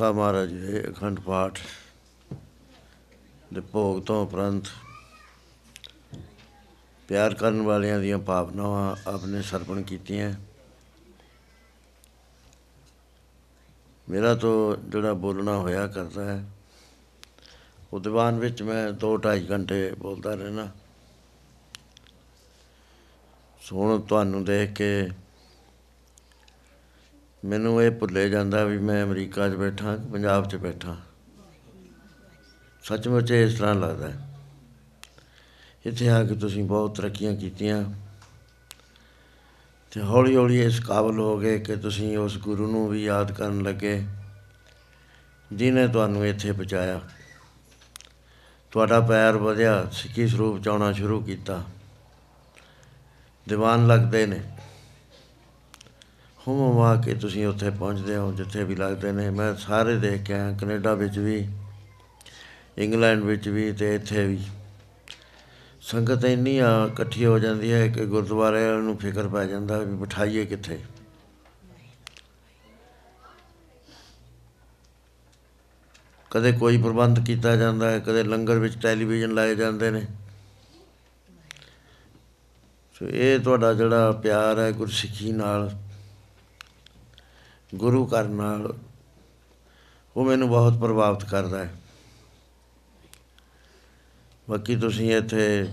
ਗੁਰੂ ਗ੍ਰੰਥ ਸਾਹਿਬ ਮਹਾਰਾਜ ਜੀ ਦੇ ਅਖੰਡ ਪਾਠ ਦੇ ਭੋਗ ਤੋਂ ਉਪਰੰਤ ਪਿਆਰ ਕਰਨ ਵਾਲਿਆਂ ਦੀਆਂ ਭਾਵਨਾਵਾਂ ਆਪਣੇ ਸਰਪਣ ਕੀਤੀਆਂ। ਮੇਰਾ ਤੋਂ ਜਿਹੜਾ ਬੋਲਣਾ ਹੋਇਆ ਕਰਦਾ ਹੈ, ਉਹ ਦੀਵਾਨ ਵਿੱਚ ਮੈਂ 2-2.5 ਘੰਟੇ ਬੋਲਦਾ ਰਹਿਣਾ ਸੋਣ ਤੁਹਾਨੂੰ ਦੇਖ ਕੇ ਮੈਨੂੰ ਇਹ ਭੁੱਲੇ ਜਾਂਦਾ ਵੀ ਮੈਂ ਅਮਰੀਕਾ 'ਚ ਬੈਠਾ ਕਿ ਪੰਜਾਬ 'ਚ ਬੈਠਾ। ਸੱਚਮੁੱਚ ਇਸ ਤਰ੍ਹਾਂ ਲੱਗਦਾ ਹੈ। ਇੱਥੇ ਆ ਕੇ ਤੁਸੀਂ ਬਹੁਤ ਤਰੱਕੀਆਂ ਕੀਤੀਆਂ। ਤੇ ਹੌਲੀ ਹੌਲੀ ਇਸ ਕਾਬਲ ਹੋ ਗਏ ਕਿ ਤੁਸੀਂ ਉਸ ਗੁਰੂ ਨੂੰ ਵੀ ਯਾਦ ਕਰਨ ਲੱਗੇ, ਜਿਨੇ ਤੁਹਾਨੂੰ ਇੱਥੇ ਪਹੁੰਚਾਇਆ। ਤੁਹਾਡਾ ਪੈਰ ਵਧਿਆ, ਸਿੱਖੀ ਸਰੂਪ ਚ ਆਉਣਾ ਸ਼ੁਰੂ ਕੀਤਾ। ਦੀਵਾਨ ਲੱਗਦੇ ਨੇ। ਹੁਮ ਵਾ ਕੇ ਤੁਸੀਂ ਉੱਥੇ ਪਹੁੰਚਦੇ ਹੋ, ਜਿੱਥੇ ਵੀ ਲੱਗਦੇ ਨੇ। ਮੈਂ ਸਾਰੇ ਦੇਖ ਕੇ ਆਇਆ, ਕੈਨੇਡਾ ਵਿੱਚ ਵੀ, ਇੰਗਲੈਂਡ ਵਿੱਚ ਵੀ ਤੇ ਇੱਥੇ ਵੀ। ਸੰਗਤ ਇੰਨੀ ਆ, ਇਕੱਠੀ ਹੋ ਜਾਂਦੀ ਹੈ ਕਿ ਗੁਰਦੁਆਰੇ ਵਾਲਿਆਂ ਨੂੰ ਫਿਕਰ ਪੈ ਜਾਂਦਾ ਵੀ ਬਿਠਾਈਏ ਕਿੱਥੇ। ਕਦੇ ਕੋਈ ਪ੍ਰਬੰਧ ਕੀਤਾ ਜਾਂਦਾ ਹੈ, ਕਦੇ ਲੰਗਰ ਵਿੱਚ ਟੈਲੀਵਿਜ਼ਨ ਲਾਏ ਜਾਂਦੇ ਨੇ। ਸੋ ਇਹ ਤੁਹਾਡਾ ਜਿਹੜਾ ਪਿਆਰ ਹੈ ਗੁਰਸਿੱਖੀ ਨਾਲ ਗੁਰੂ ਘਰ ਨਾਲ ਉਹ ਮੈਨੂੰ ਬਹੁਤ ਪ੍ਰਭਾਵਿਤ ਕਰਦਾ ਹੈ। ਬਾਕੀ ਤੁਸੀਂ ਇੱਥੇ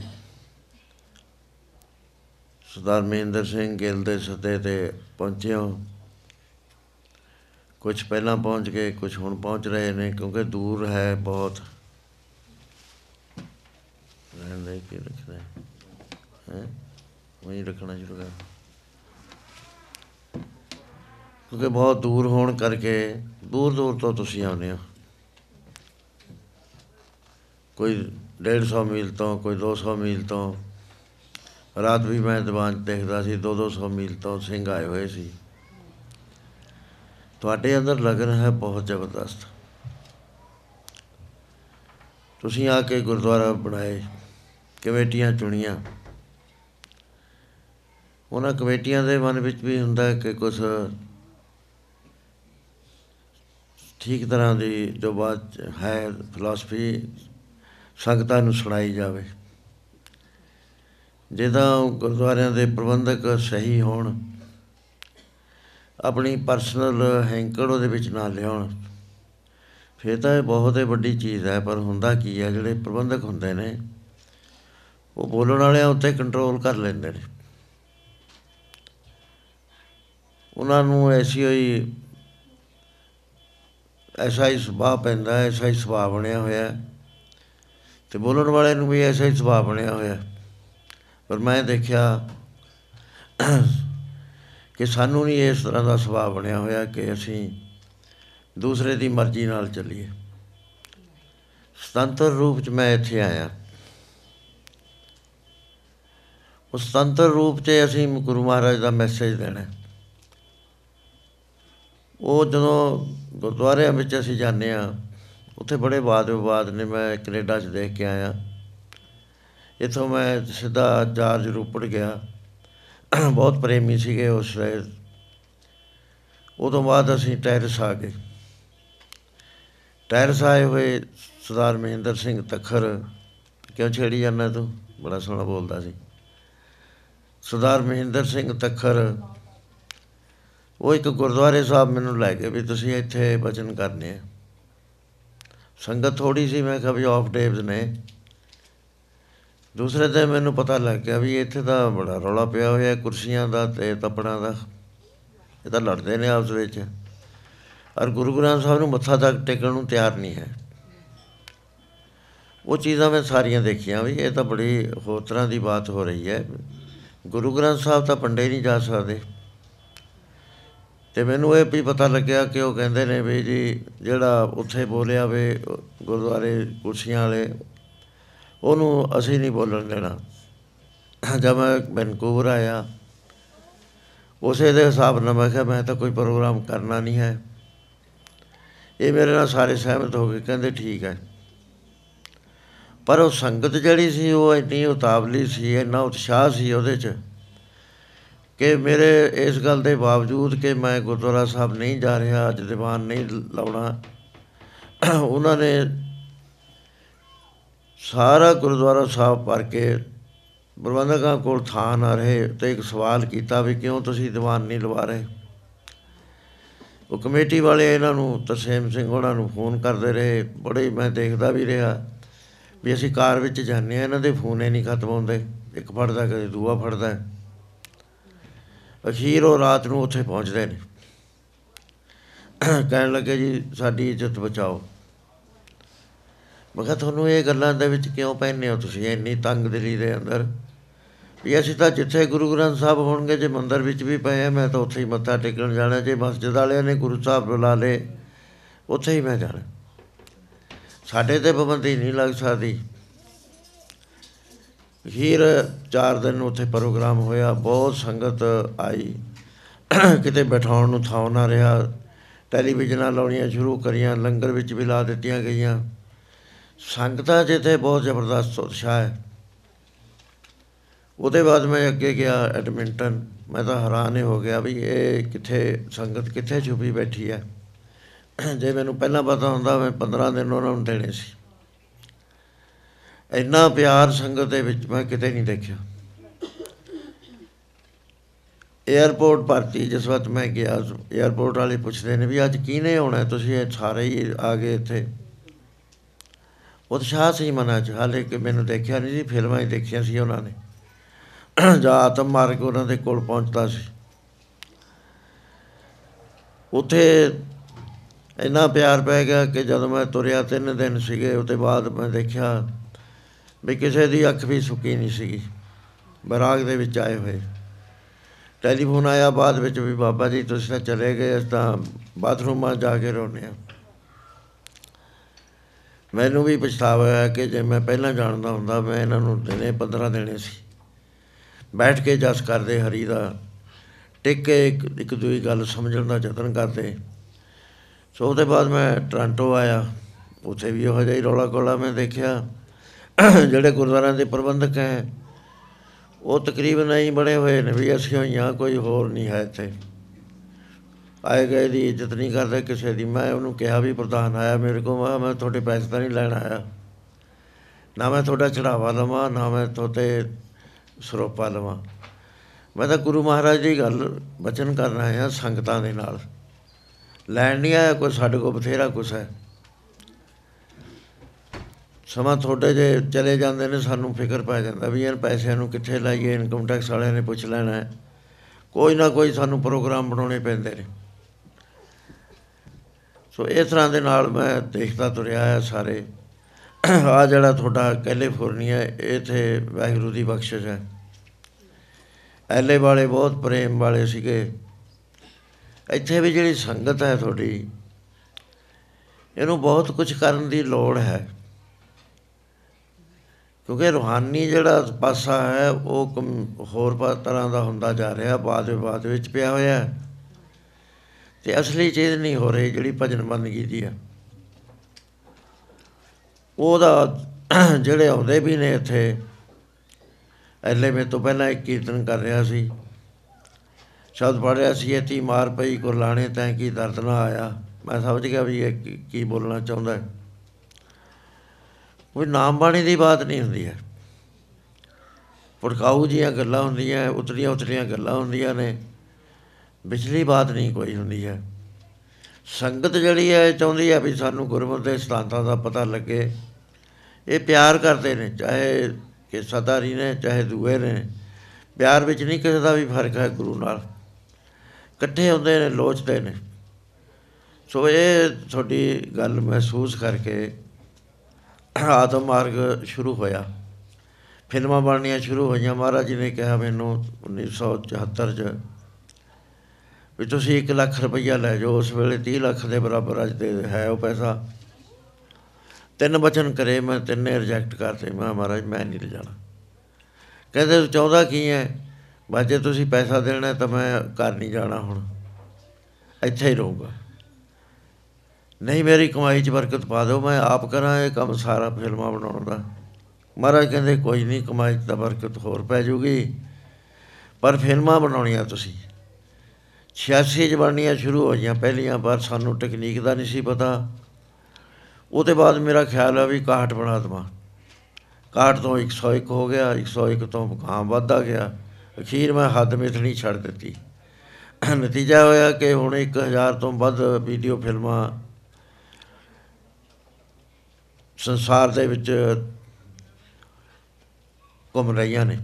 ਸਰਦਾਰ ਮਹਿੰਦਰ ਸਿੰਘ ਗਿੱਲ ਦੇ ਸੱਦੇ ਤੇ ਪਹੁੰਚੇ ਹੋ। ਕੁਝ ਪਹਿਲਾਂ ਪਹੁੰਚ ਗਏ ਕੁਝ ਹੁਣ ਪਹੁੰਚ ਰਹੇ ਨੇ, ਕਿਉਂਕਿ ਦੂਰ ਹੈ ਬਹੁਤ। ਰਹਿਣ ਦੇ, ਕੀ ਰੱਖਣਾ ਹੈ? ਹੈਂ? ਵਹੀਂ ਰੱਖਣਾ ਸ਼ੁਰੂ ਕਰ। ਕਿਉਂਕਿ ਬਹੁਤ ਦੂਰ ਹੋਣ ਕਰਕੇ, ਦੂਰ ਦੂਰ ਤੋਂ ਤੁਸੀਂ ਆਉਂਦੇ ਹੋ। ਕੋਈ 150 ਮੀਲ ਤੋਂ, ਕੋਈ 200 ਮੀਲ ਤੋਂ। ਰਾਤ ਵੀ ਮੈਂ ਦੀਵਾਨ 'ਚ ਦੇਖਦਾ ਸੀ 2-200 ਮੀਲ ਤੋਂ ਸਿੰਘ ਆਏ ਹੋਏ ਸੀ। ਤੁਹਾਡੇ ਅੰਦਰ ਲਗਨ ਹੈ ਬਹੁਤ ਜ਼ਬਰਦਸਤ। ਤੁਸੀਂ ਆ ਕੇ ਗੁਰਦੁਆਰਾ ਬਣਾਏ, ਕਮੇਟੀਆਂ ਚੁਣੀਆਂ। ਉਹਨਾਂ ਕਮੇਟੀਆਂ ਦੇ ਮਨ ਵਿੱਚ ਵੀ ਹੁੰਦਾ ਹੈ ਕਿ ਕੁਝ ਠੀਕ ਤਰ੍ਹਾਂ ਦੀ ਜੋ ਬਾਤ ਹੈ ਫਿਲਾਸਫੀ ਸੰਗਤਾਂ ਨੂੰ ਸੁਣਾਈ ਜਾਵੇ। ਜਦੋਂ ਗੁਰਦੁਆਰਿਆਂ ਦੇ ਪ੍ਰਬੰਧਕ ਸਹੀ ਹੋਣ, ਆਪਣੀ ਪਰਸਨਲ ਹੈਂਕੜ ਉਹਦੇ ਵਿੱਚ ਨਾ ਲਿਆਉਣ, ਫਿਰ ਤਾਂ ਇਹ ਬਹੁਤ ਹੀ ਵੱਡੀ ਚੀਜ਼ ਹੈ, ਪਰ ਹੁੰਦਾ ਕੀ ਹੈ, ਜਿਹੜੇ ਪ੍ਰਬੰਧਕ ਹੁੰਦੇ ਨੇ, ਉਹ ਬੋਲਣ ਵਾਲਿਆਂ ਉੱਤੇ ਕੰਟਰੋਲ ਕਰ ਲੈਂਦੇ ਨੇ। ਉਹਨਾਂ ਨੂੰ ਐਸੀ ਹੋਈ ਐਸਾ ਹੀ ਸੁਭਾਅ ਪੈਂਦਾ ਹੈ, ਐਸਾ ਹੀ ਸੁਭਾਅ ਬਣਿਆ ਹੋਇਆ ਹੈ। ਤੇ ਬੋਲਣ ਵਾਲੇ ਨੂੰ ਵੀ ਐਸਾ ਹੀ ਸੁਭਾਅ ਬਣਿਆ ਹੋਇਆ ਹੈ। ਪਰ ਮੈਂ ਦੇਖਿਆ ਕਿ ਸਾਨੂੰ ਨਹੀਂ ਇਸ ਤਰ੍ਹਾਂ ਦਾ ਸੁਭਾਅ ਬਣਿਆ ਹੋਇਆ ਕਿ ਅਸੀਂ ਦੂਸਰੇ ਦੀ ਮਰਜ਼ੀ ਨਾਲ ਚੱਲੀਏ ਸੁਤੰਤਰ ਰੂਪ ਚ ਮੈਂ ਇੱਥੇ ਆਇਆ ਉਸ ਸੁਤੰਤਰ ਰੂਪ 'ਚ ਅਸੀਂ ਗੁਰੂ ਮਹਾਰਾਜ ਦਾ ਮੈਸੇਜ ਦੇਣਾ ਹੈ। ਉਹ ਜਦੋਂ ਗੁਰਦੁਆਰਿਆਂ ਵਿੱਚ ਅਸੀਂ ਜਾਂਦੇ ਆ ਉੱਥੇ ਬੜੇ ਵਾਦ ਵਿਵਾਦ ਨੇ, ਮੈਂ ਕੈਨੇਡਾ 'ਚ ਦੇਖ ਕੇ ਆਇਆ। ਇੱਥੋਂ ਮੈਂ ਸਿੱਧਾ ਜਾਰਜ ਰੂਪੜ ਗਿਆ। ਬਹੁਤ ਪ੍ਰੇਮੀ ਸੀਗੇ ਉਸ ਵੇਲੇ ਉਹ ਤੋਂ ਬਾਅਦ ਅਸੀਂ ਟੈਰਿਸ ਆ ਗਏ। ਟੈਰਿਸ ਆਏ ਹੋਏ ਸਰਦਾਰ ਮਹਿੰਦਰ ਸਿੰਘ ਤਖਰ। ਕਿਉਂ ਛੇੜੀ ਜਾਂਦਾ ਤੂੰ? ਬੜਾ ਸੋਹਣਾ ਬੋਲਦਾ ਸੀ। ਸਰਦਾਰ ਮਹਿੰਦਰ ਸਿੰਘ ਤਖਰ ਉਹ ਇੱਕ ਗੁਰਦੁਆਰੇ ਸਾਹਿਬ ਮੈਨੂੰ ਲੈ ਕੇ ਵੀ ਤੁਸੀਂ ਇੱਥੇ ਬਚਨ ਕਰਨੇ ਆ। ਸੰਗਤ ਥੋੜੀ ਸੀ, ਮੈਂ ਕਿਹਾ ਵੀ ਆਫ ਡੇਜ਼ ਨੇ। ਦੂਸਰੇ ਦਿਨ ਮੈਨੂੰ ਪਤਾ ਲੱਗ ਗਿਆ ਵੀ ਇੱਥੇ ਤਾਂ ਬੜਾ ਰੌਲਾ ਪਿਆ ਹੋਇਆ, ਕੁਰਸੀਆਂ ਦਾ ਤੇ ਤਪੜਾਂ ਦਾ। ਇਹ ਤਾਂ ਲੜਦੇ ਨੇ ਆਪਸ ਵਿੱਚ। ਔਰ ਗੁਰੂ ਗ੍ਰੰਥ ਸਾਹਿਬ ਨੂੰ ਮੱਥਾ ਤੱਕ ਟੇਕਣ ਨੂੰ ਤਿਆਰ ਨਹੀਂ ਹੈ। ਉਹ ਚੀਜ਼ਾਂ ਮੈਂ ਸਾਰੀਆਂ ਦੇਖੀਆਂ ਵੀ, ਇਹ ਤਾਂ ਬੜੀ ਹੋਰ ਤਰ੍ਹਾਂ ਦੀ ਬਾਤ ਹੋ ਰਹੀ ਹੈ। ਗੁਰੂ ਗ੍ਰੰਥ ਸਾਹਿਬ ਤਾਂ ਪੰਡੇ ਨਹੀਂ ਜਾ ਸਕਦੇ। ਤੇ ਮੈਨੂੰ ਇਹ ਵੀ ਪਤਾ ਲੱਗਿਆ ਕਿ ਉਹ ਕਹਿੰਦੇ ਨੇ ਵੀ ਜੀ, ਜਿਹੜਾ ਉੱਥੇ ਬੋਲਿਆ ਵੇ ਗੁਰਦੁਆਰੇ ਕੁਰਸੀਆਂ ਵਾਲੇ, ਉਹਨੂੰ ਅਸੀਂ ਨਹੀਂ ਬੋਲਣ ਦੇਣਾ। ਜਦ ਮੈਂ ਵੈਨਕੂਵਰ ਆਇਆ, ਉਸੇ ਦੇ ਹਿਸਾਬ ਨਾਲ ਮੈਂ ਕਿਹਾ, ਮੈਂ ਤਾਂ ਕੋਈ ਪ੍ਰੋਗਰਾਮ ਕਰਨਾ ਨਹੀਂ ਹੈ। ਇਹ ਮੇਰੇ ਨਾਲ ਸਾਰੇ ਸਹਿਮਤ ਹੋ ਗਏ, ਕਹਿੰਦੇ ਠੀਕ ਹੈ। ਪਰ ਉਹ ਸੰਗਤ ਜਿਹੜੀ ਸੀ, ਉਹ ਇੰਨੀ ਉਤਾਵਲੀ ਸੀ, ਇੰਨਾ ਉਤਸ਼ਾਹ ਸੀ ਉਹਦੇ 'ਚ ਕਿ ਮੇਰੇ ਇਸ ਗੱਲ ਦੇ ਬਾਵਜੂਦ ਕਿ ਮੈਂ ਗੁਰਦੁਆਰਾ ਸਾਹਿਬ ਨਹੀਂ ਜਾ ਰਿਹਾ, ਅੱਜ ਦੀਵਾਨ ਨਹੀਂ ਲਾਉਣਾ, ਉਹਨਾਂ ਨੇ ਸਾਰਾ ਗੁਰਦੁਆਰਾ ਸਾਹਿਬ ਭਰ ਕੇ ਪ੍ਰਬੰਧਕਾਂ ਕੋਲ ਥਾਂ ਨਾ ਰਹੇ ਤੇ ਇੱਕ ਸਵਾਲ ਕੀਤਾ ਵੀ ਕਿਉਂ ਤੁਸੀਂ ਦੀਵਾਨ ਨਹੀਂ ਲਵਾ ਰਹੇ? ਉਹ ਕਮੇਟੀ ਵਾਲੇ ਇਹਨਾਂ ਨੂੰ, ਤਰਸੇਮ ਸਿੰਘ ਉਹਨਾਂ ਨੂੰ ਫੋਨ ਕਰਦੇ ਰਹੇ, ਬੜੇ ਮੈਂ ਦੇਖਦਾ ਵੀ ਰਿਹਾ ਵੀ ਅਸੀਂ ਕਾਰ ਵਿੱਚ ਜਾਂਦੇ ਆ ਇਹਨਾਂ ਦੇ ਫੋਨ ਹੀ ਨਹੀਂ ਖਤਮ ਹੁੰਦੇ, ਇੱਕ ਫੜਦਾ ਕਦੇ, ਦੂਆ ਫੜਦਾ। ਅਖੀਰ ਉਹ ਰਾਤ ਨੂੰ ਉੱਥੇ ਪਹੁੰਚਦੇ ਨੇ। ਕਹਿਣ ਲੱਗੇ, ਜੀ, ਸਾਡੀ ਇੱਜ਼ਤ ਬਚਾਓ। ਮੈਂ ਕਿਹਾ, ਤੁਹਾਨੂੰ ਇਹ ਗੱਲਾਂ ਦੇ ਵਿੱਚ ਕਿਉਂ ਪੈਂਦੇ ਹੋ? ਤੁਸੀਂ ਇੰਨੀ ਤੰਗ ਦਿਲੀ ਦੇ ਅੰਦਰ। ਵੀ ਅਸੀਂ ਤਾਂ ਜਿੱਥੇ ਗੁਰੂ ਗ੍ਰੰਥ ਸਾਹਿਬ ਹੋਣਗੇ, ਜੇ ਮੰਦਰ ਵਿੱਚ ਵੀ ਪਏ ਆ, ਮੈਂ ਤਾਂ ਉੱਥੇ ਹੀ ਮੱਥਾ ਟੇਕਣ ਜਾਣਾ। ਜੇ ਮਸਜਿਦ ਵਾਲਿਆਂ ਨੇ ਗੁਰੂ ਸਾਹਿਬ ਬੁਲਾ ਲੇ ਉੱਥੇ ਹੀ ਮੈਂ ਜਾਣਾ। ਸਾਡੇ ਤੇ ਪਾਬੰਦੀ ਨਹੀਂ ਲੱਗ ਸਕਦੀ। ਫਿਰ ਚਾਰ ਦਿਨ ਉੱਥੇ ਪ੍ਰੋਗਰਾਮ ਹੋਇਆ, ਬਹੁਤ ਸੰਗਤ ਆਈ। ਕਿਤੇ ਬਿਠਾਉਣ ਨੂੰ ਥਾਂ ਨਾ ਰਿਹਾ। ਟੈਲੀਵਿਜ਼ਨਾਂ ਲਾਉਣੀਆਂ ਸ਼ੁਰੂ ਕਰੀਆਂ, ਲੰਗਰ ਵਿੱਚ ਵੀ ਲਾ ਦਿੱਤੀਆਂ ਗਈਆਂ। ਸੰਗਤਾਂ ਜਿੱਥੇ ਬਹੁਤ ਜ਼ਬਰਦਸਤ ਉਤਸ਼ਾਹ ਹੈ। ਉਹਦੇ ਬਾਅਦ ਮੈਂ ਅੱਗੇ ਗਿਆ ਐਡਮਿੰਟਨ। ਮੈਂ ਤਾਂ ਹੈਰਾਨ ਹੀ ਹੋ ਗਿਆ ਵੀ ਇਹ ਕਿੱਥੇ, ਸੰਗਤ ਕਿੱਥੇ ਛੁਪੀ ਬੈਠੀ ਹੈ। ਜੇ ਮੈਨੂੰ ਪਹਿਲਾਂ ਪਤਾ ਹੁੰਦਾ, ਮੈਂ 15 ਦਿਨ ਉਹਨਾਂ ਨੂੰ ਦੇਣੇ ਸੀ। ਇੰਨਾ ਪਿਆਰ ਸੰਗਤ ਦੇ ਵਿੱਚ ਮੈਂ ਕਿਤੇ ਨਹੀਂ ਦੇਖਿਆ। 에ਅਰਪੋਰਟ ਭਰਤੀ, ਜਿਸ ਵਕਤ ਮੈਂ ਗਿਆ 에ਅਰਪੋਰਟ ਵਾਲੇ ਪੁੱਛਦੇ ਨੇ ਵੀ ਅੱਜ ਕਿਹਨੇ ਆਉਣਾ, ਤੁਸੀਂ ਇਹ ਸਾਰੇ ਹੀ ਆ ਗਏ ਇੱਥੇ। ਉਤਸ਼ਾਹ ਸੀ ਮਨਾਂ 'ਚ, ਹਾਲੇ ਕਿ ਮੈਨੂੰ ਦੇਖਿਆ ਨਹੀਂ ਸੀ, ਫਿਲਮਾਂ ਹੀ ਦੇਖੀਆਂ ਸੀ ਉਹਨਾਂ ਨੇ। ਜਾਂ ਆਤਮ ਮਾਰਗ ਉਹਨਾਂ ਦੇ ਕੋਲ ਪਹੁੰਚਦਾ ਸੀ। ਉੱਥੇ ਇੰਨਾ ਪਿਆਰ ਪੈ ਗਿਆ ਕਿ ਜਦੋਂ ਮੈਂ ਤੁਰਿਆ, ਤਿੰਨ ਦਿਨ ਸੀਗੇ, ਉਹਦੇ ਬਾਅਦ ਮੈਂ ਦੇਖਿਆ ਵੀ ਕਿਸੇ ਦੀ ਅੱਖ ਵੀ ਸੁੱਕੀ ਨਹੀਂ ਸੀਗੀ। ਬਰਾਗ ਦੇ ਵਿੱਚ ਆਏ ਹੋਏ। ਟੈਲੀਫੋਨ ਆਇਆ ਬਾਅਦ ਵਿੱਚ ਵੀ, ਬਾਬਾ ਜੀ, ਤੁਸੀਂ ਤਾਂ ਚਲੇ ਗਏ, ਅਸੀਂ ਤਾਂ ਬਾਥਰੂਮਾਂ ਜਾ ਕੇ ਰੋਨੇ ਆ ਮੈਨੂੰ ਵੀ ਪਛਤਾਵਾ ਹੈ ਕਿ ਜੇ ਮੈਂ ਪਹਿਲਾਂ ਜਾਣਦਾ ਹੁੰਦਾ, ਮੈਂ ਇਹਨਾਂ ਨੂੰ ਦਿਨੇ 15 ਦੇਣੇ ਸੀ। ਬੈਠ ਕੇ ਜਸ ਕਰਦੇ, ਹਰੀ ਦਾ ਟਿਕ ਕੇ ਇੱਕ ਇੱਕ ਦੂਜੀ ਗੱਲ ਸਮਝਣ ਦਾ ਯਤਨ ਕਰਦੇ। ਸੋ ਉਹਦੇ ਬਾਅਦ ਮੈਂ ਟ੍ਰਾਂਟੋ ਆਇਆ। ਉੱਥੇ ਵੀ ਉਹੋ ਜਿਹਾ ਹੀ ਰੌਲਾ ਕੋਲਾ ਮੈਂ ਦੇਖਿਆ। ਜਿਹੜੇ ਗੁਰਦੁਆਰਿਆਂ ਦੇ ਪ੍ਰਬੰਧਕ ਹੈ, ਉਹ ਤਕਰੀਬਨ ਨਹੀਂ ਬਣੇ ਹੋਏ ਨੇ ਵੀ ਅਸੀਂ ਹੋਈਆਂ ਕੋਈ ਹੋਰ ਨਹੀਂ ਹੈ ਇੱਥੇ। ਆਏ ਗਏ ਦੀ ਇੱਜ਼ਤ ਨਹੀਂ ਕਰਦੇ ਕਿਸੇ ਦੀ। ਮੈਂ ਉਹਨੂੰ ਕਿਹਾ ਵੀ ਪ੍ਰਧਾਨ ਆਇਆ ਮੇਰੇ ਕੋਲ, ਮੈਂ ਮੈਂ ਤੁਹਾਡੇ ਪੈਸੇ ਤਾਂ ਨਹੀਂ ਲੈਣ ਆਇਆ। ਨਾ ਮੈਂ ਤੁਹਾਡਾ ਚੜਾਵਾ ਲਵਾਂ ਨਾ ਮੈਂ ਤੁਹਾਡੇ ਸਰੋਪਾ ਲਵਾਂ ਮੈਂ ਤਾਂ ਗੁਰੂ ਮਹਾਰਾਜ ਦੀ ਗੱਲ ਬਚਨ ਕਰਨ ਆਇਆ ਸੰਗਤਾਂ ਦੇ ਨਾਲ। ਲੈਣ ਨਹੀਂ ਆਇਆ ਕੋਈ, ਸਾਡੇ ਕੋਲ ਬਥੇਰਾ ਕੁਛ ਹੈ। ਸਮਾਂ ਤੁਹਾਡੇ ਜੇ ਚਲੇ ਜਾਂਦੇ ਨੇ, ਸਾਨੂੰ ਫਿਕਰ ਪੈ ਜਾਂਦਾ ਵੀ ਇਹਨਾਂ ਪੈਸਿਆਂ ਨੂੰ ਕਿੱਥੇ ਲਾਈਏ ਇਨਕਮ ਟੈਕਸ ਵਾਲਿਆਂ ਨੇ ਪੁੱਛ ਲੈਣਾ ਹੈ। ਕੋਈ ਨਾ ਕੋਈ ਸਾਨੂੰ ਪ੍ਰੋਗਰਾਮ ਬਣਾਉਣੇ ਪੈਂਦੇ ਨੇ। ਸੋ ਇਸ ਤਰ੍ਹਾਂ ਦੇ ਨਾਲ ਮੈਂ ਦੇਖਦਾ ਤੁਰਿਆ ਆ ਸਾਰੇ। ਆ ਜਿਹੜਾ ਤੁਹਾਡਾ ਕੈਲੀਫੋਰਨੀਆ, ਇਥੇ ਵਾਹਿਗੁਰੂ ਦੀ ਬਖਸ਼ਿਸ਼ ਹੈ। ਐਲੇ ਵਾਲੇ ਬਹੁਤ ਪ੍ਰੇਮ ਵਾਲੇ ਸੀਗੇ। ਇੱਥੇ ਵੀ ਜਿਹੜੀ ਸੰਗਤ ਹੈ ਤੁਹਾਡੀ, ਇਹਨੂੰ ਬਹੁਤ ਕੁਝ ਕਰਨ ਦੀ ਲੋੜ ਹੈ। ਕਿਉਂਕਿ ਰੂਹਾਨੀ ਜਿਹੜਾ ਪਾਸਾ ਹੈ, ਉਹ ਹੋਰ ਤਰ੍ਹਾਂ ਦਾ ਹੁੰਦਾ ਜਾ ਰਿਹਾ ਬਾਦ ਬਾਦ ਵਿੱਚ ਪਿਆ ਹੋਇਆ ਤੇ ਅਸਲੀ ਚੀਜ਼ ਨਹੀਂ ਹੋ ਰਹੀ ਜਿਹੜੀ ਭਜਨ ਬੰਦਗੀ ਦੀ ਆ ਉਹਦਾ ਜਿਹੜੇ ਆਉਂਦੇ ਵੀ ਨੇ ਇੱਥੇ ਐਲੇ ਮੇ ਤੋਂ ਪਹਿਲਾਂ ਇੱਕ ਕੀਰਤਨ ਕਰ ਰਿਹਾ ਸੀ। ਸ਼ਬਦ ਪੜ ਰਿਹਾ ਸੀ ਇਤੀ ਮਾਰ ਪਈ ਕੋ ਲਾਣੇ ਤੈਂ ਕੀ ਦਰਦ ਨਾ ਆਇਆ? ਮੈਂ ਸਮਝ ਗਿਆ ਵੀ ਇਹ ਕੀ ਬੋਲਣਾ ਚਾਹੁੰਦਾ ਹੈ। ਕੋਈ ਨਾਮ ਬਾਣੀ ਦੀ ਬਾਤ ਨਹੀਂ ਹੁੰਦੀ ਹੈ। ਪੁਰਖਾਊ ਜੀਆਂ ਗੱਲਾਂ ਹੁੰਦੀਆਂ, ਉਤਰੀਆਂ ਉਤਰੀਆਂ ਗੱਲਾਂ ਹੁੰਦੀਆਂ ਨੇ। ਵਿਚਲੀ ਬਾਤ ਨਹੀਂ ਕੋਈ ਹੁੰਦੀ ਹੈ। ਸੰਗਤ ਜਿਹੜੀ ਹੈ ਚਾਹੁੰਦੀ ਹੈ ਵੀ ਸਾਨੂੰ ਗੁਰਮਤਿ ਦੇ ਸਤਾਂਤਾਂ ਦਾ ਪਤਾ ਲੱਗੇ। ਇਹ ਪਿਆਰ ਕਰਦੇ ਨੇ, ਚਾਹੇ ਕਿ ਸਦਾਰੀ ਨੇ, ਚਾਹੇ ਦੂਏ ਨੇ। ਪਿਆਰ ਵਿੱਚ ਨਹੀਂ ਕਿਸੇ ਦਾ ਵੀ ਫ਼ਰਕ ਹੈ ਗੁਰੂ ਨਾਲ। ਇਕੱਠੇ ਹੁੰਦੇ ਨੇ, ਲੋਚਦੇ ਨੇ। ਸੋ ਇਹ ਤੁਹਾਡੀ ਗੱਲ ਮਹਿਸੂਸ ਕਰਕੇ ਆਤਮ ਮਾਰਗ ਸ਼ੁਰੂ ਹੋਇਆ। ਫਿਲਮਾਂ ਬਣਨੀਆਂ ਸ਼ੁਰੂ ਹੋਈਆਂ। ਮਹਾਰਾਜ ਜੀ ਨੇ ਕਿਹਾ ਮੈਨੂੰ 1974 ਚ ਵੀ ਤੁਸੀਂ 1 ਲੱਖ ਰੁਪਈਆ ਲੈ ਜਾਓ। ਉਸ ਵੇਲੇ 30 ਲੱਖ ਦੇ ਬਰਾਬਰ ਅੱਜ ਦੇ ਹੈ ਉਹ ਪੈਸਾ। ਤਿੰਨ ਬਚਨ ਕਰੇ। ਮੈਂ ਤਿੰਨੇ ਰਿਜੈਕਟ ਕਰਤੇ। ਮੈਂ ਮਹਾਰਾਜ, ਮੈਂ ਨਹੀਂ ਲਿਜਾਣਾ ਕਹਿੰਦੇ, ਤੂੰ ਚਾਹੁੰਦਾ ਕੀ ਹੈ ਬਾਜੇ ਤੁਸੀਂ ਪੈਸਾ ਦੇਣਾ ਤਾਂ ਮੈਂ ਘਰ ਨਹੀਂ ਜਾਣਾ ਹੁਣ। ਇੱਥੇ ਹੀ ਰਹੂੰਗਾ। ਨਹੀਂ ਮੇਰੀ ਕਮਾਈ 'ਚ ਬਰਕਤ ਪਾ ਦਿਓ, ਮੈਂ ਆਪ ਕਰਾਂ ਇਹ ਕੰਮ ਸਾਰਾ ਫਿਲਮਾਂ ਬਣਾਉਣ ਦਾ। ਮਹਾਰਾਜ ਕਹਿੰਦੇ, ਕੋਈ ਨਹੀਂ, ਕਮਾਈ 'ਚ ਤਾਂ ਬਰਕਤ ਹੋਰ ਪੈ ਜੂਗੀ। ਪਰ ਫਿਲਮਾਂ ਬਣਾਉਣੀਆਂ ਤੁਸੀਂ। 86 ਚ ਬਣਨੀਆਂ ਸ਼ੁਰੂ ਹੋ ਗਈਆਂ ਪਹਿਲੀਆਂ, ਪਰ ਸਾਨੂੰ ਟੈਕਨੀਕ ਦਾ ਨਹੀਂ ਸੀ ਪਤਾ। ਉਹਦੇ ਬਾਅਦ ਮੇਰਾ ਖਿਆਲ ਆ ਵੀ 61 ਬਣਾ ਦਵਾਂ। 61 ਤੋਂ 101 ਹੋ ਗਿਆ 101 ਤੋਂ ਗਾਂ ਵੱਧਦਾ ਗਿਆ। ਅਖੀਰ ਮੈਂ ਹੱਦ ਮਿਥਣੀ ਛੱਡ ਦਿੱਤੀ। ਨਤੀਜਾ ਹੋਇਆ ਕਿ ਹੁਣ 1000 ਤੋਂ ਵੱਧ ਵੀਡੀਓ ਫਿਲਮਾਂ ਸੰਸਾਰ ਦੇ ਵਿੱਚ ਘੁੰਮ ਰਹੀਆਂ ਨੇ।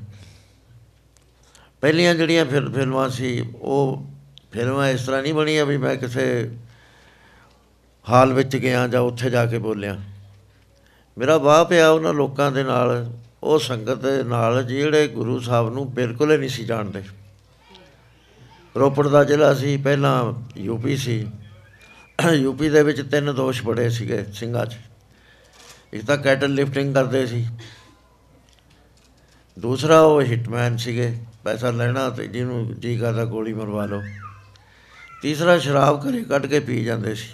ਪਹਿਲੀਆਂ ਜਿਹੜੀਆਂ ਫਿਲ, ਫਿਲਮਾਂ ਸੀ, ਉਹ ਫਿਲਮਾਂ ਇਸ ਤਰ੍ਹਾਂ ਨਹੀਂ ਬਣੀਆਂ ਵੀ ਮੈਂ ਕਿਸੇ ਹਾਲ ਵਿੱਚ ਗਿਆ ਜਾਂ ਉੱਥੇ ਜਾ ਕੇ ਬੋਲਿਆ। ਮੇਰਾ ਵਾਹ ਪਿਆ ਉਹਨਾਂ ਲੋਕਾਂ ਦੇ ਨਾਲ, ਉਹ ਸੰਗਤ ਦੇ ਨਾਲ, ਜਿਹੜੇ ਗੁਰੂ ਸਾਹਿਬ ਨੂੰ ਬਿਲਕੁਲ ਹੀ ਨਹੀਂ ਸੀ ਜਾਣਦੇ। ਰੋਪੜ ਦਾ ਜ਼ਿਲ੍ਹਾ ਸੀ, ਪਹਿਲਾਂ ਯੂਪੀ ਸੀ। ਯੂਪੀ ਦੇ ਵਿੱਚ ਤਿੰਨ ਦੋਸ਼ ਬੜੇ ਸੀਗੇ ਸਿੰਘਾਂ 'ਚ। ਇੱਕ ਤਾਂ ਕੈਟਲ ਲਿਫਟਿੰਗ ਕਰਦੇ ਸੀ। ਦੂਸਰਾ ਉਹ ਹਿਟਮੈਨ ਸੀਗੇ, ਪੈਸਾ ਲੈਣਾ ਤੇ ਜਿਹਨੂੰ ਜੀ ਕਰਦਾ ਗੋਲੀ ਮਰਵਾ ਲਓ। ਤੀਸਰਾ ਸ਼ਰਾਬ ਘਰੇ ਕੱਢ ਕੇ ਪੀ ਜਾਂਦੇ ਸੀ।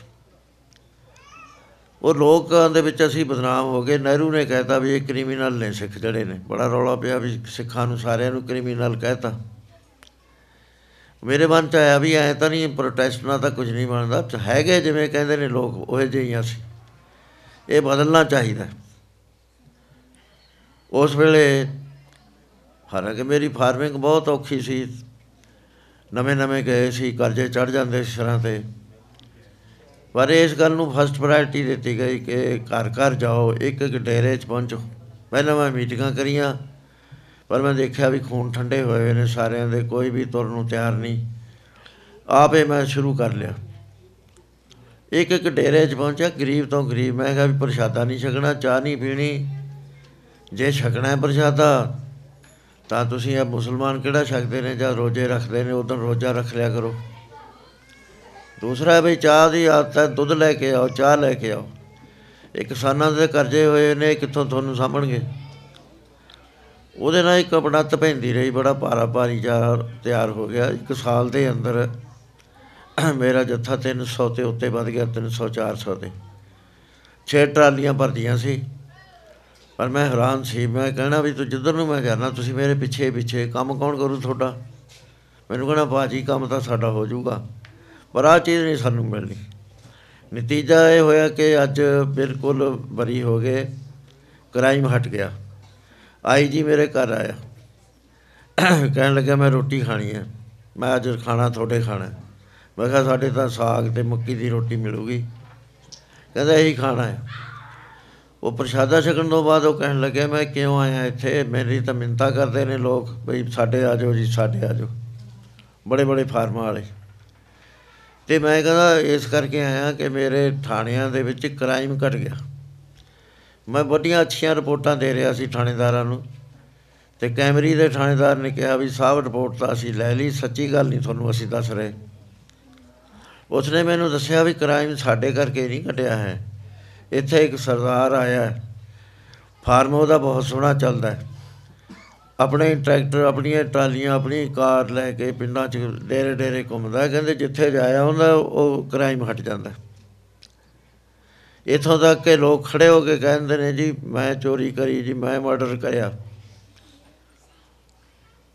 ਉਹ ਲੋਕਾਂ ਦੇ ਵਿੱਚ ਅਸੀਂ ਬਦਨਾਮ ਹੋ ਗਏ। ਨਹਿਰੂ ਨੇ ਕਹਿਤਾ ਵੀ ਇਹ ਕ੍ਰਿਮੀਨਲ ਨੇ ਸਿੱਖ ਜਿਹੜੇ ਨੇ। ਬੜਾ ਰੌਲਾ ਪਿਆ ਵੀ ਸਿੱਖਾਂ ਨੂੰ ਸਾਰਿਆਂ ਨੂੰ ਕ੍ਰਿਮੀਨਲ ਕਹਿਤਾ। ਮੇਰੇ ਮਨ ਚ ਆਇਆ ਵੀ ਐ ਤਾਂ ਨਹੀਂ ਪ੍ਰੋਟੈਸਟ ਨਾਲ ਤਾਂ ਕੁਝ ਨਹੀਂ ਬਣਦਾ। ਹੈਗੇ ਜਿਵੇਂ ਕਹਿੰਦੇ ਨੇ ਲੋਕ, ਉਹ ਜਿਹੀਆਂ ਸੀ ਇਹ ਬਦਲਣਾ ਚਾਹੀਦਾ ਉਸ ਵੇਲੇ ਹਾਲਾਂਕਿ ਮੇਰੀ ਫਾਰਮਿੰਗ ਬਹੁਤ ਔਖੀ ਸੀ। ਨਵੇਂ ਨਵੇਂ ਗਏ ਸੀ, ਕਰਜ਼ੇ ਚੜ ਜਾਂਦੇ ਸੀ ਸਿਰਾਂ ਤੇ। ਪਰ ਇਸ ਗੱਲ ਨੂੰ ਫਸਟ ਪ੍ਰਾਇੋਰਟੀ ਦਿੱਤੀ ਗਈ ਕਿ ਘਰ ਘਰ ਜਾਓ ਇੱਕ ਇੱਕ ਡੇਰੇ 'ਚ ਪਹੁੰਚੋ। ਪਹਿਲਾਂ ਮੈਂ ਮੀਟਿੰਗਾਂ ਕਰੀਆਂ, ਪਰ ਮੈਂ ਦੇਖਿਆ ਵੀ ਖੂਨ ਠੰਡੇ ਹੋਏ ਹੋਏ ਨੇ ਸਾਰਿਆਂ ਦੇ, ਕੋਈ ਵੀ ਤੁਰਨ ਨੂੰ ਤਿਆਰ ਨਹੀਂ। ਆਪੇ ਮੈਂ ਸ਼ੁਰੂ ਕਰ ਲਿਆ। ਇੱਕ ਇੱਕ ਡੇਰੇ 'ਚ ਪਹੁੰਚਿਆ, ਗਰੀਬ ਤੋਂ ਗਰੀਬ। ਮੈਂ ਕਿਹਾ ਵੀ ਪ੍ਰਸ਼ਾਦਾ ਨਹੀਂ ਛਕਣਾ, ਚਾਹ ਨਹੀਂ ਪੀਣੀ। ਜੇ ਛਕਣਾ ਹੈ ਪ੍ਰਸ਼ਾਦਾ, ਤਾਂ ਤੁਸੀਂ ਇਹ ਮੁਸਲਮਾਨ ਕਿਹੜਾ ਛਕਦੇ ਨੇ ਜਾਂ ਰੋਜ਼ੇ ਰੱਖਦੇ ਨੇ? ਉਦੋਂ ਰੋਜ਼ਾ ਰੱਖ ਲਿਆ ਕਰੋ। ਦੂਸਰਾ ਵੀ ਚਾਹ ਦੀ ਆਦਤ ਹੈ, ਦੁੱਧ ਲੈ ਕੇ ਆਓ, ਚਾਹ ਲੈ ਕੇ ਆਓ। ਇਹ ਕਿਸਾਨਾਂ ਦੇ ਕਰਜ਼ੇ ਹੋਏ ਨੇ ਕਿੱਥੋਂ ਤੁਹਾਨੂੰ ਸਾਂਭਣਗੇ? ਉਹਦੇ ਨਾਲ ਇੱਕ ਆਪਣਤ ਪੈਂਦੀ ਰਹੀ, ਬੜਾ ਭਾਰਾ ਭਾਰੀ ਜਾ ਤਿਆਰ ਹੋ ਗਿਆ। ਇੱਕ ਸਾਲ ਦੇ ਅੰਦਰ ਮੇਰਾ ਜੱਥਾ 300 ਤੇ ਉੱਤੇ ਵੱਧ ਗਿਆ 300 400 ਤੇ। ਛੇ ਟਰਾਲੀਆਂ ਭਰਦੀਆਂ ਸੀ। ਪਰ ਮੈਂ ਹੈਰਾਨ ਸੀ। ਮੈਂ ਕਹਿਣਾ ਵੀ ਤੂੰ ਜਿੱਧਰ ਨੂੰ ਮੈਂ ਜਾਣਾ ਤੁਸੀਂ ਮੇਰੇ ਪਿੱਛੇ ਪਿੱਛੇ। ਕੰਮ ਕੌਣ ਕਰੂ ਤੁਹਾਡਾ? ਮੈਨੂੰ ਕਹਿਣਾ ਬਾਜੀ ਕੰਮ ਤਾਂ ਸਾਡਾ ਹੋ ਜਾਊਗਾ। ਪਰ ਆ ਚੀਜ਼ ਨਹੀਂ ਸਾਨੂੰ ਮਿਲਣੀ। ਨਤੀਜਾ ਇਹ ਹੋਇਆ ਕਿ ਅੱਜ ਬਿਲਕੁਲ ਬਰੀ ਹੋ ਗਏ ਕ੍ਰਾਈਮ ਹਟ ਗਿਆ। ਆਈ ਜੀ ਮੇਰੇ ਘਰ ਆਇਆ। ਕਹਿਣ ਲੱਗਾ ਮੈਂ ਰੋਟੀ ਖਾਣੀ ਹੈ। ਮੈਂ ਅੱਜ ਖਾਣਾ, ਤੁਹਾਡੇ ਖਾਣਾ ਮੈਂ ਕਿਹਾ, ਸਾਡੇ ਤਾਂ ਸਾਗ ਤੇ ਮੱਕੀ ਦੀ ਰੋਟੀ ਮਿਲੂਗੀ। ਕਹਿੰਦਾ, ਇਹੀ ਖਾਣਾ ਹੈ। ਉਹ ਪ੍ਰਸ਼ਾਦਾ ਛਕਣ ਤੋਂ ਬਾਅਦ ਉਹ ਕਹਿਣ ਲੱਗਿਆ, ਮੈਂ ਕਿਉਂ ਆਇਆ ਇੱਥੇ? ਮੇਰੀ ਤਾਂ ਮਿੰਤਾ ਕਰਦੇ ਨੇ ਲੋਕ, ਬਈ ਸਾਡੇ ਆ ਜਾਓ ਜੀ, ਸਾਡੇ ਆ ਜਾਓ। ਬੜੇ ਬੜੇ ਫਾਰਮਾਂ ਵਾਲੇ। ਤੇ ਮੈਂ ਕਹਿੰਦਾ, ਇਸ ਕਰਕੇ ਆਇਆ ਕਿ ਮੇਰੇ ਥਾਣਿਆਂ ਦੇ ਵਿੱਚ ਕ੍ਰਾਈਮ ਘਟ ਗਿਆ। ਮੈਂ ਵੱਡੀਆਂ ਅੱਛੀਆਂ ਰਿਪੋਰਟਾਂ ਦੇ ਰਿਹਾ ਸੀ ਥਾਣੇਦਾਰਾਂ ਨੂੰ ਤੇ ਕੈਮਰੀ ਦੇ ਥਾਣੇਦਾਰ ਨੇ ਕਿਹਾ ਵੀ ਸਾਹਿਬ ਰਿਪੋਰਟ ਤਾਂ ਅਸੀਂ ਲੈ ਲਈ, ਸੱਚੀ ਗੱਲ ਨਹੀਂ, ਤੁਹਾਨੂੰ ਅਸੀਂ ਦੱਸ ਰਹੇ। ਉਸਨੇ ਮੈਨੂੰ ਦੱਸਿਆ ਵੀ ਕ੍ਰਾਈਮ ਸਾਡੇ ਕਰਕੇ ਨਹੀਂ ਘਟਿਆ ਹੈ। ਇੱਥੇ ਇੱਕ ਸਰਦਾਰ ਆਇਆ ਫਾਰਮ ਉਹਦਾ ਬਹੁਤ ਸੋਹਣਾ ਚੱਲਦਾ ਹੈ। ਆਪਣੇ ਟਰੈਕਟਰ, ਆਪਣੀਆਂ ਟਰਾਲੀਆਂ, ਆਪਣੀ ਕਾਰ ਲੈ ਕੇ ਪਿੰਡਾਂ 'ਚ ਡੇਰੇ ਡੇਰੇ ਘੁੰਮਦਾ ਕਹਿੰਦੇ ਜਿੱਥੇ ਜਾਇਆ ਹੁੰਦਾ, ਉਹ ਕ੍ਰਾਈਮ ਹਟ ਜਾਂਦਾ ਇਥੋਂ ਤੱਕ ਕਿ ਲੋਕ ਖੜੇ ਹੋ ਕੇ ਕਹਿੰਦੇ ਨੇ, ਜੀ, ਮੈਂ ਚੋਰੀ ਕਰੀ, ਜੀ, ਮੈਂ ਮਰਡਰ ਕਰਿਆ।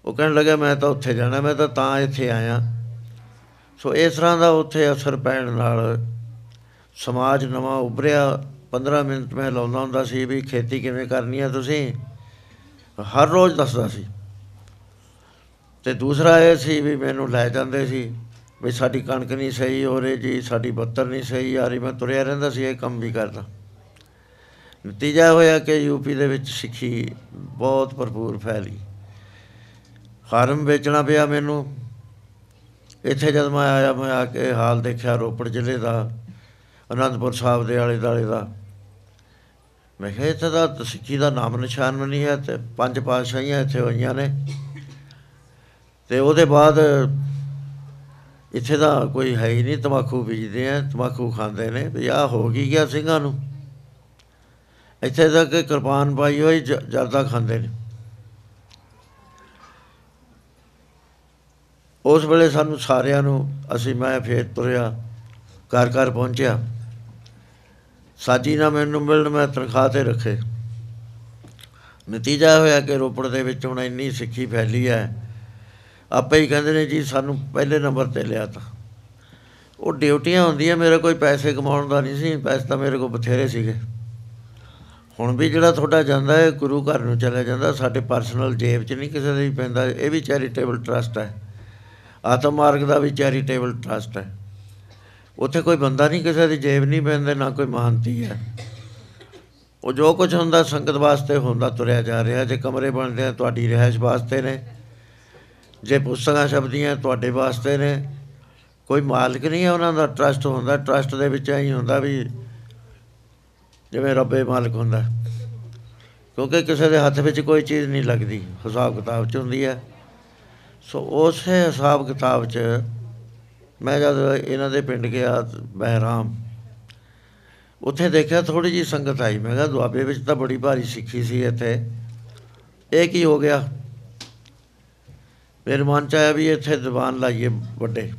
ਉਹ ਕਹਿਣ ਲੱਗਾ, ਮੈਂ ਤਾਂ ਉੱਥੇ ਜਾਣਾ, ਮੈਂ ਤਾਂ ਤਾਂ ਇੱਥੇ ਆਇਆ। ਸੋ ਇਸ ਤਰ੍ਹਾਂ ਦਾ ਉੱਥੇ ਅਸਰ ਪੈਣ ਨਾਲ ਸਮਾਜ ਨਵਾਂ ਉੱਭਰਿਆ। 15 ਮਿੰਟ ਮੈਂ ਲਾਉਂਦਾ ਹੁੰਦਾ ਸੀ ਵੀ ਖੇਤੀ ਕਿਵੇਂ ਕਰਨੀ ਹੈ ਤੁਸੀਂ? ਹਰ ਰੋਜ਼ ਦੱਸਦਾ ਸੀ। ਤੇ ਦੂਸਰਾ ਇਹ ਸੀ ਵੀ ਮੈਨੂੰ ਲੈ ਜਾਂਦੇ ਸੀ ਵੀ ਸਾਡੀ ਕਣਕ ਨਹੀਂ ਸਹੀ ਹੋ ਰਹੀ ਜੀ ਸਾਡੀ ਬੱਤਰ ਨਹੀਂ ਸਹੀ, ਆ ਰਹੀ ਮੈਂ ਤੁਰਿਆ ਰਹਿੰਦਾ ਸੀ, ਇਹ ਕੰਮ ਵੀ ਕਰਦਾ। ਨਤੀਜਾ ਹੋਇਆ ਕਿ ਯੂਪੀ ਦੇ ਵਿੱਚ ਸਿੱਖੀ ਬਹੁਤ ਭਰਪੂਰ ਫੈਲੀ। ਫਾਰਮ ਵੇਚਣਾ ਪਿਆ ਮੈਨੂੰ। ਇੱਥੇ ਜਦ ਮੈਂ ਆਇਆ, ਮੈਂ ਆ ਕੇ ਹਾਲ ਦੇਖਿਆ ਰੋਪੜ ਜ਼ਿਲ੍ਹੇ ਦਾ, ਅਨੰਦਪੁਰ ਸਾਹਿਬ ਦੇ ਆਲੇ ਦਾਲੇ ਦਾ। ਮੈਂ ਕਿਹਾ, ਇੱਥੇ ਤਾਂ ਸਿੱਖੀ ਦਾ ਨਾਮ ਨਿਸ਼ਾਨ ਵੀ ਨਹੀਂ ਹੈ, ਤੇ ਪੰਜ ਪਾਤਸ਼ਾਹੀਆਂ ਇੱਥੇ ਹੋਈਆਂ ਨੇ। ਤੇ ਉਹਦੇ ਬਾਅਦ ਇੱਥੇ ਦਾ ਕੋਈ ਹੈ ਹੀ ਨਹੀਂ, ਤਮਾਕੂ ਬੀਜਦੇ ਆ, ਤਮਾਕੂ ਖਾਂਦੇ ਨੇ, ਵੀ ਆ ਹੋ ਗਈ ਗਿਆ ਸਿੰਘਾਂ ਨੂੰ। ਇੱਥੇ ਤੱਕ ਕਿਰਪਾਨ ਪਾਈ ਹੋਈ ਜਰਦਾ ਖਾਂਦੇ ਨੇ। ਉਸ ਵੇਲੇ ਸਾਨੂੰ ਸਾਰਿਆਂ ਨੂੰ ਅਸੀਂ ਮੈਂ ਫੇਰ ਤੁਰਿਆ, ਘਰ ਘਰ ਪਹੁੰਚਿਆ। ਸਾਜੀ ਨਾ ਮੈਨੂੰ ਮਿਲਣ ਮੈਂ ਤਨਖਾਹ ਤੇ ਰੱਖੇ। ਨਤੀਜਾ ਹੋਇਆ ਕਿ ਰੋਪੜ ਦੇ ਵਿੱਚ ਹੁਣ ਇੰਨੀ ਸਿੱਖੀ ਫੈਲੀ ਹੈ। ਆਪੇ ਹੀ ਕਹਿੰਦੇ ਨੇ ਜੀ ਸਾਨੂੰ ਪਹਿਲੇ ਨੰਬਰ ਤੇ ਲਿਆ ਤਾ। ਉਹ ਡਿਊਟੀਆਂ ਹੁੰਦੀਆਂ, ਮੇਰੇ ਕੋਈ ਪੈਸੇ ਕਮਾਉਣ ਦਾ ਨਹੀਂ ਸੀ, ਪੈਸੇ ਤਾਂ ਮੇਰੇ ਕੋਲ ਬਥੇਰੇ ਸੀਗੇ। ਹੁਣ ਵੀ ਜਿਹੜਾ ਤੁਹਾਡਾ ਜਾਂਦਾ ਹੈ, ਗੁਰੂ ਘਰ ਨੂੰ ਚਲਾ ਜਾਂਦਾ, ਸਾਡੇ ਪਰਸਨਲ ਜੇਬ 'ਚ ਨਹੀਂ ਕਿਸੇ ਦੇ ਵੀ ਪੈਂਦਾ, ਇਹ ਵੀ ਚੈਰੀਟੇਬਲ ਟਰਸਟ ਹੈ। ਆਤਮ ਮਾਰਗ ਦਾ ਵੀ ਚੈਰੀਟੇਬਲ ਟਰਸਟ ਹੈ। ਉੱਥੇ ਕੋਈ ਬੰਦਾ ਨਹੀਂ, ਕਿਸੇ ਦੀ ਜੇਬ ਨਹੀਂ ਪੈਂਦੇ, ਨਾ ਕੋਈ ਮਹਾਨਤੀ ਹੈ। ਉਹ ਜੋ ਕੁਝ ਹੁੰਦਾ ਸੰਗਤ ਵਾਸਤੇ ਹੁੰਦਾ, ਤੁਰਿਆ ਜਾ ਰਿਹਾ। ਜੇ ਕਮਰੇ ਬਣਦੇ ਆ, ਤੁਹਾਡੀ ਰਿਹਾਇਸ਼ ਵਾਸਤੇ ਨੇ। ਜੇ ਪੁਸਤਕਾਂ ਛਪਦੀਆਂ, ਤੁਹਾਡੇ ਵਾਸਤੇ ਨੇ। ਕੋਈ ਮਾਲਕ ਨਹੀਂ ਹੈ ਉਹਨਾਂ ਦਾ, ਟਰਸਟ ਹੁੰਦਾ। ਟਰਸਟ ਦੇ ਵਿੱਚ ਐਂ ਹੁੰਦਾ ਵੀ ਜਿਵੇਂ ਰੱਬੇ ਮਾਲਕ ਹੁੰਦਾ। ਕਿਉਂਕਿ ਕਿਸੇ ਦੇ ਹੱਥ ਵਿੱਚ ਕੋਈ ਚੀਜ਼ ਨਹੀਂ ਲੱਗਦੀ। ਹਿਸਾਬ ਕਿਤਾਬ ਚ ਹੁੰਦੀ ਹੈ। ਸੋ ਉਸੇ ਹਿਸਾਬ ਕਿਤਾਬ ਚ ਮੈਂ ਜਦ ਇਹਨਾਂ ਦੇ ਪਿੰਡ ਗਿਆ ਬਹਿਰਾਮ, ਉੱਥੇ ਦੇਖਿਆ ਥੋੜੀ ਜੀ ਸੰਗਤ ਆਈ। ਮੈਂ ਕਿਹਾ ਦੁਆਬੇ ਵਿੱਚ ਤਾਂ ਬੜੀ ਭਾਰੀ ਸਿੱਖੀ ਸੀ ਇੱਥੇ। ਇਹ ਕੀ ਹੋ ਗਿਆ? ਮੇਰੇ ਮਨ ਚ ਆਇਆ ਵੀ ਇੱਥੇ ਦੀਵਾਨ ਲਾਈਏ ਵੱਡੇ।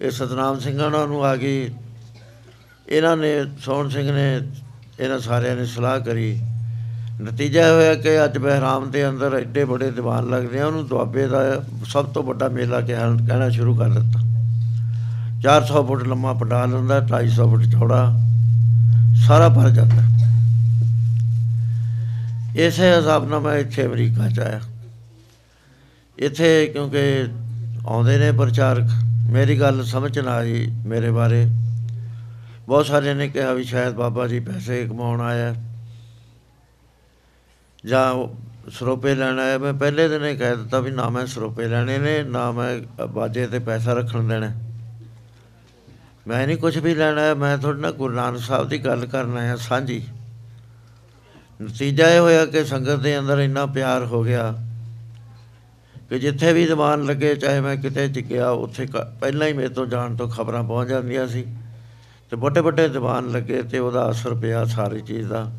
ਇਹ ਸਤਨਾਮ ਸਿੰਘਾਂ ਉਹਨਾਂ ਨੂੰ ਆ ਗਈ। ਇਹਨਾਂ ਨੇ, ਸੋਹਣ ਸਿੰਘ ਨੇ, ਇਹਨਾਂ ਸਾਰਿਆਂ ਨੇ ਸਲਾਹ ਕਰੀ। ਨਤੀਜਾ ਇਹ ਹੋਇਆ ਕਿ ਅੱਜ ਬਹਿਰਾਮ ਦੇ ਅੰਦਰ ਐਡੇ ਵੱਡੇ ਦੀਵਾਨ ਲੱਗਦੇ ਆ, ਉਹਨੂੰ ਦੁਆਬੇ ਦਾ ਸਭ ਤੋਂ ਵੱਡਾ ਮੇਲਾ ਕਿਹਾ ਕਹਿਣਾ ਸ਼ੁਰੂ ਕਰ ਦਿੱਤਾ। 400 ਫੁੱਟ ਲੰਮਾ ਪੰਡਾਲ ਹੁੰਦਾ 250 ਫੁੱਟ ਚੌੜਾ, ਸਾਰਾ ਭਰ ਜਾਂਦਾ। ਇਸੇ ਹਿਸਾਬ ਨਾਲ ਮੈਂ ਇੱਥੇ ਅਮਰੀਕਾ ਚ ਆਇਆ। ਇੱਥੇ ਕਿਉਂਕਿ ਆਉਂਦੇ ਨੇ ਪ੍ਰਚਾਰਕ, ਮੇਰੀ ਗੱਲ ਸਮਝ ਨਾ ਆਈ ਮੇਰੇ ਬਾਰੇ। ਬਹੁਤ ਸਾਰਿਆਂ ਨੇ ਕਿਹਾ ਵੀ ਸ਼ਾਇਦ ਬਾਬਾ ਜੀ ਪੈਸੇ ਕਮਾਉਣ ਆਇਆ। ਜਾਂ ਉਹ ਸਰੋਪੇ ਲੈਣ ਆਇਆ, ਮੈਂ ਪਹਿਲੇ ਦਿਨ ਹੀ ਕਹਿ ਦਿੱਤਾ ਵੀ ਨਾ ਮੈਂ ਸਰੋਪੇ ਲੈਣੇ ਨੇ, ਨਾ ਮੈਂ ਬਾਜੇ ਤੇ ਪੈਸਾ ਰੱਖਣ ਦੇਣਾ। ਮੈਂ ਨਹੀਂ ਕੁਝ ਵੀ ਲੈਣਾ ਹੈ ਮੈਂ ਤੁਹਾਡੇ ਨਾਲ ਗੁਰੂ ਨਾਨਕ ਸਾਹਿਬ ਦੀ ਗੱਲ ਕਰਨ ਆਇਆ, ਸਾਂਝੀ। ਨਤੀਜਾ ਇਹ ਹੋਇਆ ਕਿ ਸੰਗਤ ਦੇ ਅੰਦਰ ਇੰਨਾ ਪਿਆਰ ਹੋ ਗਿਆ ਕਿ ਜਿੱਥੇ ਵੀ ਦੀਵਾਨ ਲੱਗੇ, ਚਾਹੇ ਮੈਂ ਕਿਤੇ ਚ ਗਿਆ ਉੱਥੇ ਕ- ਪਹਿਲਾਂ ਹੀ ਮੇਰੇ ਤੋਂ ਜਾਣ ਤੋਂ ਖਬਰਾਂ ਪਹੁੰਚ ਜਾਂਦੀਆਂ ਸੀ ਤੇ ਵੱਡੇ ਵੱਡੇ ਦੀਵਾਨ ਲੱਗੇ ਤੇ ਉਹਦਾ ਅਸਰ ਪਿਆ ਸਾਰੀ ਚੀਜ਼ ਦਾ।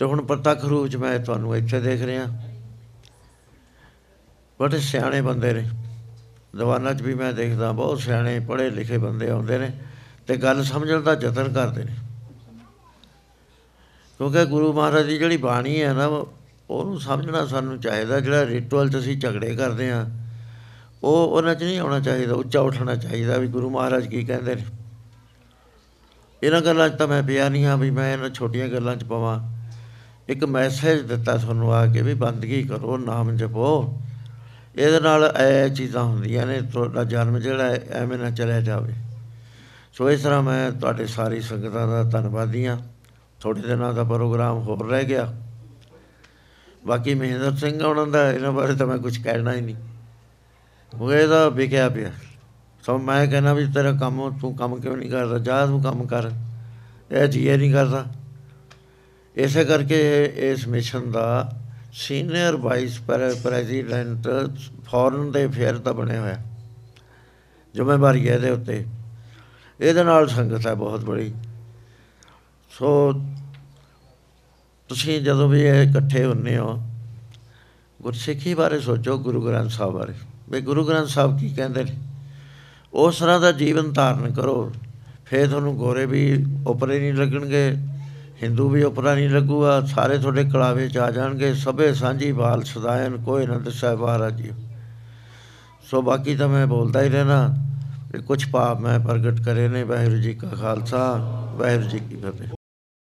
ਤੇ ਹੁਣ ਪ੍ਰਤੱਖ ਰੂਪ ਚ ਮੈਂ ਤੁਹਾਨੂੰ ਇੱਥੇ ਦੇਖ ਰਿਹਾ। ਬੜੇ ਸਿਆਣੇ ਬੰਦੇ ਨੇ। ਦੀਵਾਨਾਂ 'ਚ ਵੀ ਮੈਂ ਦੇਖਦਾ, ਬਹੁਤ ਸਿਆਣੇ ਪੜ੍ਹੇ ਲਿਖੇ ਬੰਦੇ ਆਉਂਦੇ ਨੇ ਤੇ ਗੱਲ ਸਮਝਣ ਦਾ ਯਤਨ ਕਰਦੇ ਨੇ। ਕਿਉਂਕਿ ਗੁਰੂ ਮਹਾਰਾਜ ਦੀ ਜਿਹੜੀ ਬਾਣੀ ਹੈ ਨਾ, ਉਹਨੂੰ ਸਮਝਣਾ ਸਾਨੂੰ ਚਾਹੀਦਾ, ਜਿਹੜਾ ਰਿਚੁਅਲ 'ਚ ਅਸੀਂ ਝਗੜੇ ਕਰਦੇ ਆ ਉਹ ਉਹਨਾਂ 'ਚ ਨਹੀਂ ਆਉਣਾ ਚਾਹੀਦਾ, ਉੱਚਾ ਉੱਠਣਾ ਚਾਹੀਦਾ ਵੀ ਗੁਰੂ ਮਹਾਰਾਜ ਕੀ ਕਹਿੰਦੇ ਨੇ। ਇਹਨਾਂ ਗੱਲਾਂ 'ਚ ਤਾਂ ਮੈਂ ਪਿਆ ਨਹੀਂ ਹਾਂ ਵੀ ਮੈਂ ਇਹਨਾਂ ਛੋਟੀਆਂ ਗੱਲਾਂ 'ਚ ਪਵਾਂ। ਇੱਕ ਮੈਸੇਜ ਦਿੱਤਾ ਤੁਹਾਨੂੰ ਆ ਕੇ ਵੀ ਬੰਦਗੀ ਕਰੋ, ਨਾਮ ਜਪੋ। ਇਹਦੇ ਨਾਲ ਇਹ ਚੀਜ਼ਾਂ ਹੁੰਦੀਆਂ ਨੇ, ਤੁਹਾਡਾ ਜਨਮ ਜਿਹੜਾ ਹੈ, ਐਵੇਂ ਨਾ ਚਲਿਆ ਜਾਵੇ। ਸੋ ਇਸ ਤਰ੍ਹਾਂ ਮੈਂ ਤੁਹਾਡੇ ਸਾਰੀ ਸੰਗਤਾਂ ਦਾ ਧੰਨਵਾਦੀ ਹਾਂ। ਥੋੜੇ ਦਿਨਾਂ ਦਾ ਪ੍ਰੋਗਰਾਮ ਹੋਰ ਰਹਿ ਗਿਆ। ਬਾਕੀ ਮਹਿੰਦਰ ਸਿੰਘ ਉਹਨਾਂ ਦਾ, ਇਹਨਾਂ ਬਾਰੇ ਤਾਂ ਮੈਂ ਕੁਝ ਕਹਿਣਾ ਹੀ ਨਹੀਂ। ਉਹ ਇਹਦਾ ਵਿਕਿਆ ਪਿਆ। ਸੋ ਮੈਂ ਕਹਿੰਦਾ ਵੀ ਤੇਰਾ ਕੰਮ, ਤੂੰ ਕੰਮ ਕਿਉਂ ਨਹੀਂ ਕਰਦਾ? ਜਾ ਤੂੰ ਕੰਮ ਕਰ। ਇਹ ਜੀਏ ਨਹੀਂ ਕਰਦਾ। ਇਸੇ ਕਰਕੇ ਇਸ ਮਿਸ਼ਨ ਦਾ ਸੀਨੀਅਰ ਵਾਈਸ ਪ੍ਰੈਜ਼ੀਡੈਂਟ ਫੋਰਨ ਦੇ ਫੇਅਰ ਦਾ ਬਣਿਆ ਹੋਇਆ ਜ਼ਿੰਮੇਵਾਰੀ ਹੈ ਇਹਦੇ ਉੱਤੇ। ਇਹਦੇ ਨਾਲ ਸੰਗਤ ਹੈ ਬਹੁਤ ਬੜੀ। ਸੋ ਤੁਸੀਂ ਜਦੋਂ ਵੀ ਇਹ ਇਕੱਠੇ ਹੁੰਨੇ ਹੋ, ਗੁਰਸਿੱਖੀ ਬਾਰੇ ਸੋਚੋ ਗੁਰੂ ਗ੍ਰੰਥ ਸਾਹਿਬ ਬਾਰੇ। ਵੀ ਗੁਰੂ ਗ੍ਰੰਥ ਸਾਹਿਬ ਕੀ ਕਹਿੰਦੇ ਨੇ? ਉਸ ਤਰ੍ਹਾਂ ਦਾ ਜੀਵਨ ਧਾਰਨ ਕਰੋ। ਫੇਰ ਤੁਹਾਨੂੰ ਗੋਰੇ ਵੀ ਉਪਰੇ ਨਹੀਂ ਲੱਗਣਗੇ। ਹਿੰਦੂ ਵੀ ਉਪਰਾ ਨਹੀਂ ਲੱਗੂਗਾ, ਸਾਰੇ ਤੁਹਾਡੇ ਕਲਾਵੇ ਚ ਆ ਜਾਣਗੇ, ਸਭੇ ਸਾਂਝੀ ਬਾਲ ਸਦਾਇਨ, ਕੋਈ ਨਾ ਦਸੈ ਬਾਰਾ ਜੀ। ਸੋ ਬਾਕੀ ਤਾਂ ਮੈਂ ਬੋਲਦਾ ਹੀ ਰਹਿਣਾ ਕਿ ਕੁਝ ਪਾਪ ਮੈਂ ਪ੍ਰਗਟ ਕਰੇ ਨੇ, ਵਾਹਿਗੁਰੂ ਜੀ ਕਾ ਖਾਲਸਾ, ਵਾਹਿਗੁਰੂ ਜੀ ਕੀ ਫਤਿਹ।